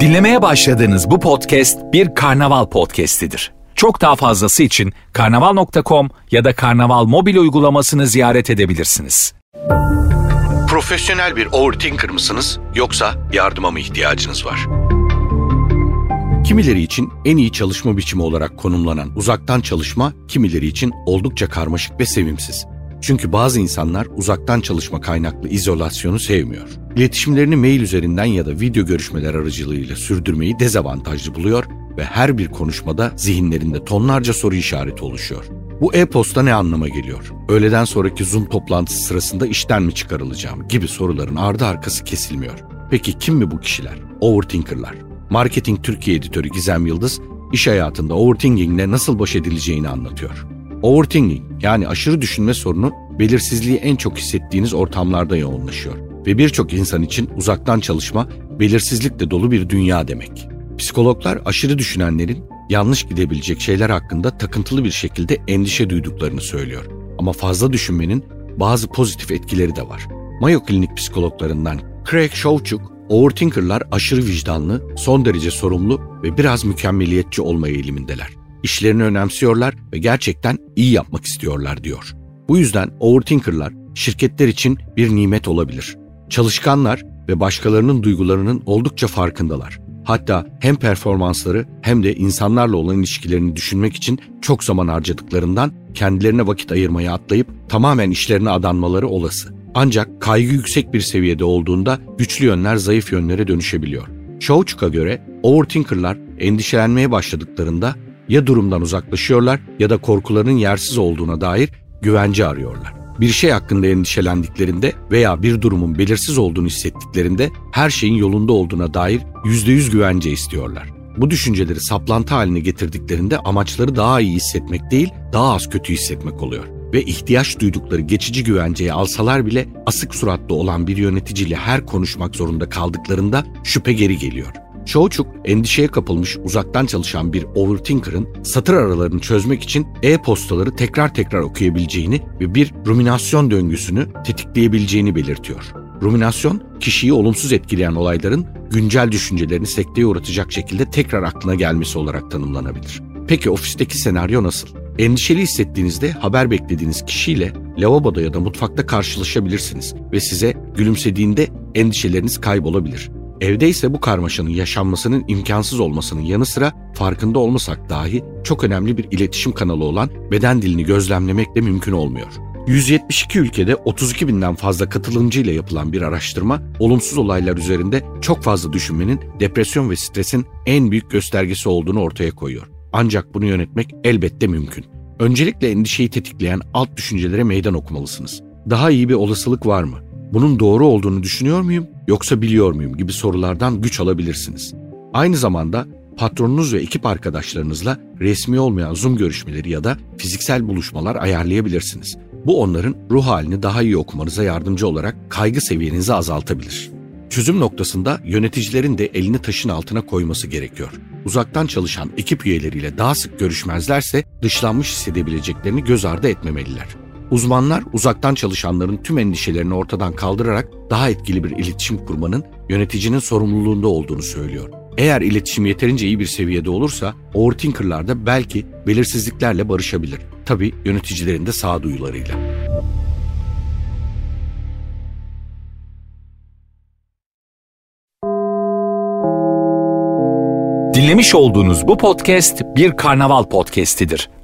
Dinlemeye başladığınız bu podcast bir karnaval podcastidir. Çok daha fazlası için karnaval.com ya da karnaval mobil uygulamasını ziyaret edebilirsiniz. Profesyonel bir overthinker mısınız yoksa yardıma mı ihtiyacınız var? Kimileri için en iyi çalışma biçimi olarak konumlanan uzaktan çalışma, kimileri için oldukça karmaşık ve sevimsiz. Çünkü bazı insanlar uzaktan çalışma kaynaklı izolasyonu sevmiyor. İletişimlerini mail üzerinden ya da video görüşmeler aracılığıyla sürdürmeyi dezavantajlı buluyor ve her bir konuşmada zihinlerinde tonlarca soru işareti oluşuyor. Bu e-posta ne anlama geliyor? Öğleden sonraki Zoom toplantısı sırasında işten mi çıkarılacağım gibi soruların ardı arkası kesilmiyor. Peki kim mi bu kişiler? Overthinker'lar. Marketing Türkiye editörü Gizem Yıldız, iş hayatında overthinkingle nasıl baş edileceğini anlatıyor. Overthinking yani aşırı düşünme sorunu belirsizliği en çok hissettiğiniz ortamlarda yoğunlaşıyor ve birçok insan için uzaktan çalışma belirsizlikle dolu bir dünya demek. Psikologlar aşırı düşünenlerin yanlış gidebilecek şeyler hakkında takıntılı bir şekilde endişe duyduklarını söylüyor. Ama fazla düşünmenin bazı pozitif etkileri de var. Mayo Klinik psikologlarından Craig Shawchuk, overthinkerlar aşırı vicdanlı, son derece sorumlu ve biraz mükemmeliyetçi olma eğilimindeler. İşlerini önemsiyorlar ve gerçekten iyi yapmak istiyorlar diyor. Bu yüzden overthinkerlar şirketler için bir nimet olabilir. Çalışkanlar ve başkalarının duygularının oldukça farkındalar. Hatta hem performansları hem de insanlarla olan ilişkilerini düşünmek için çok zaman harcadıklarından kendilerine vakit ayırmayı atlayıp tamamen işlerine adanmaları olası. Ancak kaygı yüksek bir seviyede olduğunda güçlü yönler zayıf yönlere dönüşebiliyor. Shawchuk'a göre overthinkerlar endişelenmeye başladıklarında ya durumdan uzaklaşıyorlar ya da korkularının yersiz olduğuna dair güvence arıyorlar. Bir şey hakkında endişelendiklerinde veya bir durumun belirsiz olduğunu hissettiklerinde her şeyin yolunda olduğuna dair %100 güvence istiyorlar. Bu düşünceleri saplantı haline getirdiklerinde amaçları daha iyi hissetmek değil, daha az kötü hissetmek oluyor. Ve ihtiyaç duydukları geçici güvenceyi alsalar bile asık suratlı olan bir yöneticiyle her konuşmak zorunda kaldıklarında şüphe geri geliyor. Çoğuçuk endişeye kapılmış uzaktan çalışan bir overthinker'ın satır aralarını çözmek için e-postaları tekrar tekrar okuyabileceğini ve bir ruminasyon döngüsünü tetikleyebileceğini belirtiyor. Ruminasyon, kişiyi olumsuz etkileyen olayların güncel düşüncelerini sekteye uğratacak şekilde tekrar aklına gelmesi olarak tanımlanabilir. Peki ofisteki senaryo nasıl? Endişeli hissettiğinizde haber beklediğiniz kişiyle lavaboda ya da mutfakta karşılaşabilirsiniz ve size gülümsediğinde endişeleriniz kaybolabilir. Evde ise bu karmaşanın yaşanmasının imkansız olmasının yanı sıra farkında olmasak dahi çok önemli bir iletişim kanalı olan beden dilini gözlemlemek de mümkün olmuyor. 172 ülkede 32 binden fazla katılımcı ile yapılan bir araştırma, olumsuz olaylar üzerinde çok fazla düşünmenin depresyon ve stresin en büyük göstergesi olduğunu ortaya koyuyor. Ancak bunu yönetmek elbette mümkün. Öncelikle endişeyi tetikleyen alt düşüncelere meydan okumalısınız. Daha iyi bir olasılık var mı? Bunun doğru olduğunu düşünüyor muyum yoksa biliyor muyum gibi sorulardan güç alabilirsiniz. Aynı zamanda patronunuz ve ekip arkadaşlarınızla resmi olmayan Zoom görüşmeleri ya da fiziksel buluşmalar ayarlayabilirsiniz. Bu onların ruh halini daha iyi okumanıza yardımcı olarak kaygı seviyenizi azaltabilir. Çözüm noktasında yöneticilerin de elini taşın altına koyması gerekiyor. Uzaktan çalışan ekip üyeleriyle daha sık görüşmezlerse dışlanmış hissedebileceklerini göz ardı etmemeliler. Uzmanlar uzaktan çalışanların tüm endişelerini ortadan kaldırarak daha etkili bir iletişim kurmanın yöneticinin sorumluluğunda olduğunu söylüyor. Eğer iletişim yeterince iyi bir seviyede olursa overthinkerlar da belki belirsizliklerle barışabilir. Tabi yöneticilerin de sağduyularıyla. Dinlemiş olduğunuz bu podcast bir karnaval podcastidir.